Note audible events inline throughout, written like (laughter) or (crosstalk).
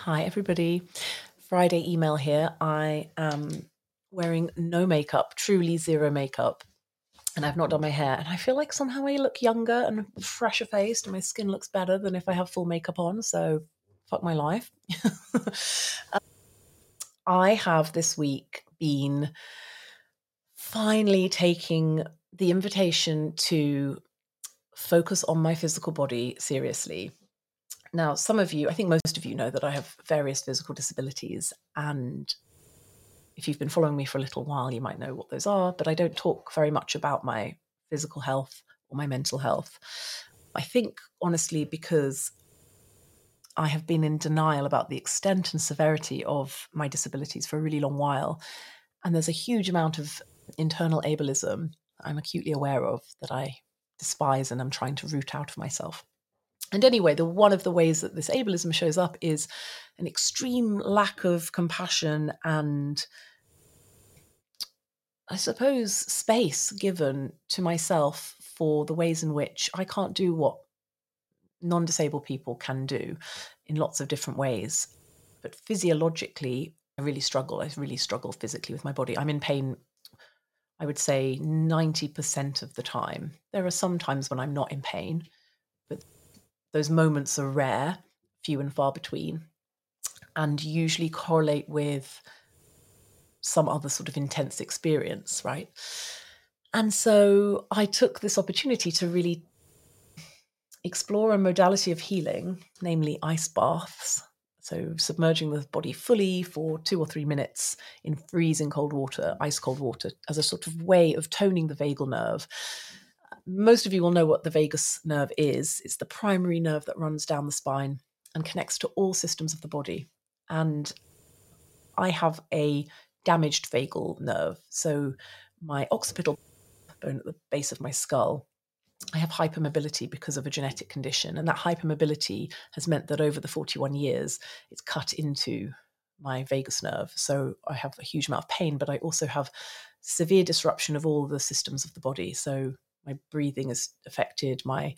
Hi, everybody. Friday email here. I am wearing no makeup, truly zero makeup, and I've not done my hair. And I feel like somehow I look younger and fresher faced, and my skin looks better than if I have full makeup on. So, fuck my life. Um, (laughs) I have this week been finally taking the invitation to focus on my physical body seriously now, some of you, I think most of you know that I have various physical disabilities. And if you've been following me for a little while, you might know what those are, but I don't talk very much about my physical health or my mental health. I think, honestly, because I have been in denial about the extent and severity of my disabilities for a really long while. And there's a huge amount of internal ableism I'm acutely aware of that I despise and I'm trying to root out of myself. And anyway, the one of the ways that this ableism shows up is an extreme lack of compassion and I suppose space given to myself for the ways in which I can't do what non-disabled people can do in lots of different ways. But physiologically, I really struggle. I really struggle physically with my body. I'm in pain I would say 90% of the time. There are some times when I'm not in pain, those moments are rare, few and far between, and usually correlate with some other sort of intense experience, right? And so I took this opportunity to really explore a modality of healing, namely ice baths. So, submerging the body fully for two or three minutes in freezing cold water, ice cold water, as a sort of way of toning the vagal nerve most of you will know what the vagus nerve is. It's the primary nerve that runs down the spine and connects to all systems of the body. And I have a damaged vagal nerve. So my occipital bone at the base of my skull, I have hypermobility because of a genetic condition. And that hypermobility has meant that over the 41 years, it's cut into my vagus nerve. So I have a huge amount of pain, but I also have severe disruption of all the systems of the body. So my breathing is affected, my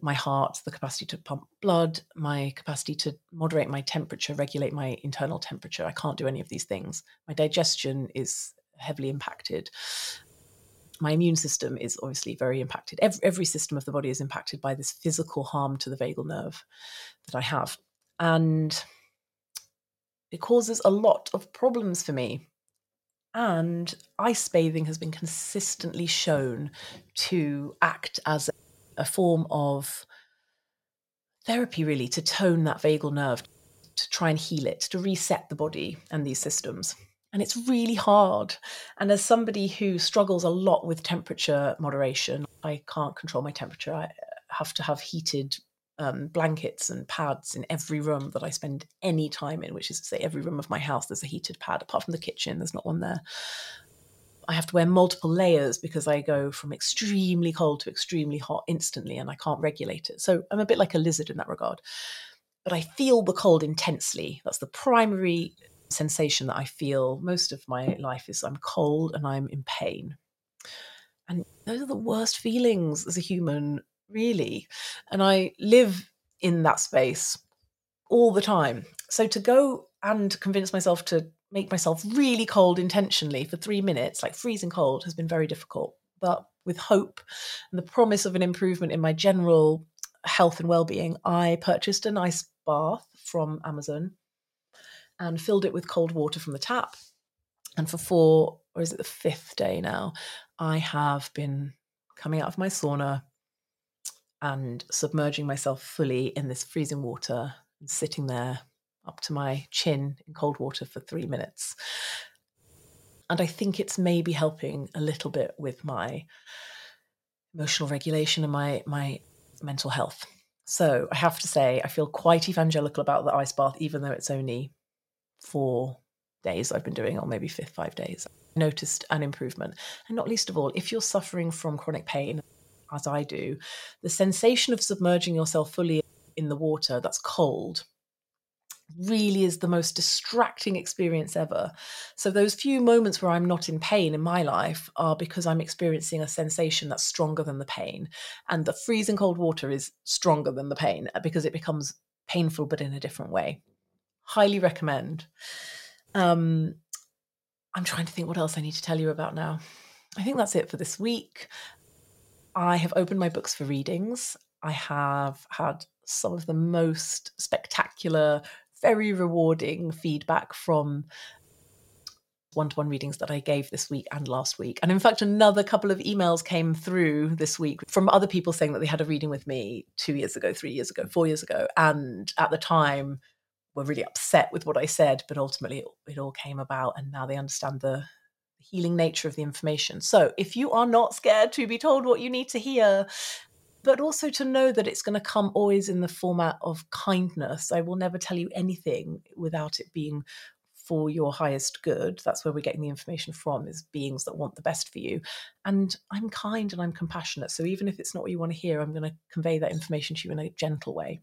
my heart, the capacity to pump blood, my capacity to moderate my temperature, regulate my internal temperature. I can't do any of these things. My digestion is heavily impacted. My immune system is obviously very impacted. Every, every system of the body is impacted by this physical harm to the vagal nerve that I have. And it causes a lot of problems for me. And ice bathing has been consistently shown to act as a form of therapy, really, to tone that vagal nerve, to try and heal it, to reset the body and these systems. And it's really hard. And as somebody who struggles a lot with temperature moderation, I can't control my temperature. I have to have heated um, blankets and pads in every room that I spend any time in, which is to say, every room of my house, there's a heated pad. Apart from the kitchen, there's not one there. I have to wear multiple layers because I go from extremely cold to extremely hot instantly and I can't regulate it. So I'm a bit like a lizard in that regard. But I feel the cold intensely. That's the primary sensation that I feel most of my life is I'm cold and I'm in pain. And those are the worst feelings as a human really. And I live in that space all the time. So to go and convince myself to make myself really cold intentionally for three minutes, like freezing cold, has been very difficult. But with hope and the promise of an improvement in my general health and well-being, I purchased an ice bath from Amazon and filled it with cold water from the tap. And for four, or is it the fifth day now, I have been coming out of my sauna, and submerging myself fully in this freezing water and sitting there up to my chin in cold water for three minutes. And I think it's maybe helping a little bit with my emotional regulation and my my mental health. So I have to say, I feel quite evangelical about the ice bath, even though it's only four days I've been doing, or maybe fifth, five days. I noticed an improvement. And not least of all, if you're suffering from chronic pain, as I do, the sensation of submerging yourself fully in the water that's cold really is the most distracting experience ever. So, those few moments where I'm not in pain in my life are because I'm experiencing a sensation that's stronger than the pain. And the freezing cold water is stronger than the pain uh, because it becomes painful, but in a different way. Highly recommend. Um, I'm trying to think what else I need to tell you about now. I think that's it for this week. I have opened my books for readings. I have had some of the most spectacular, very rewarding feedback from one to one readings that I gave this week and last week. And in fact, another couple of emails came through this week from other people saying that they had a reading with me two years ago, three years ago, four years ago. And at the time, were really upset with what I said, but ultimately it, it all came about and now they understand the, healing nature of the information. So if you are not scared to be told what you need to hear, but also to know that it's going to come always in the format of kindness. I will never tell you anything without it being for your highest good. That's where we're getting the information from is beings that want the best for you. And I'm kind and I'm compassionate. So even if it's not what you want to hear, I'm going to convey that information to you in a gentle way.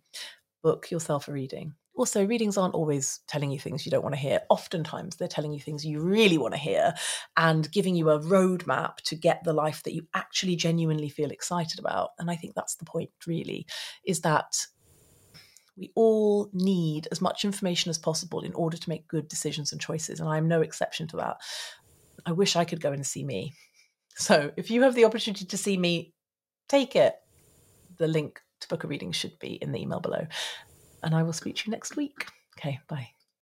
Book yourself a reading. Also, readings aren't always telling you things you don't want to hear. Oftentimes, they're telling you things you really want to hear and giving you a roadmap to get the life that you actually genuinely feel excited about. And I think that's the point, really, is that we all need as much information as possible in order to make good decisions and choices. And I'm no exception to that. I wish I could go and see me. So if you have the opportunity to see me, take it. The link to book a reading should be in the email below and I will speak to you next week. Okay, bye.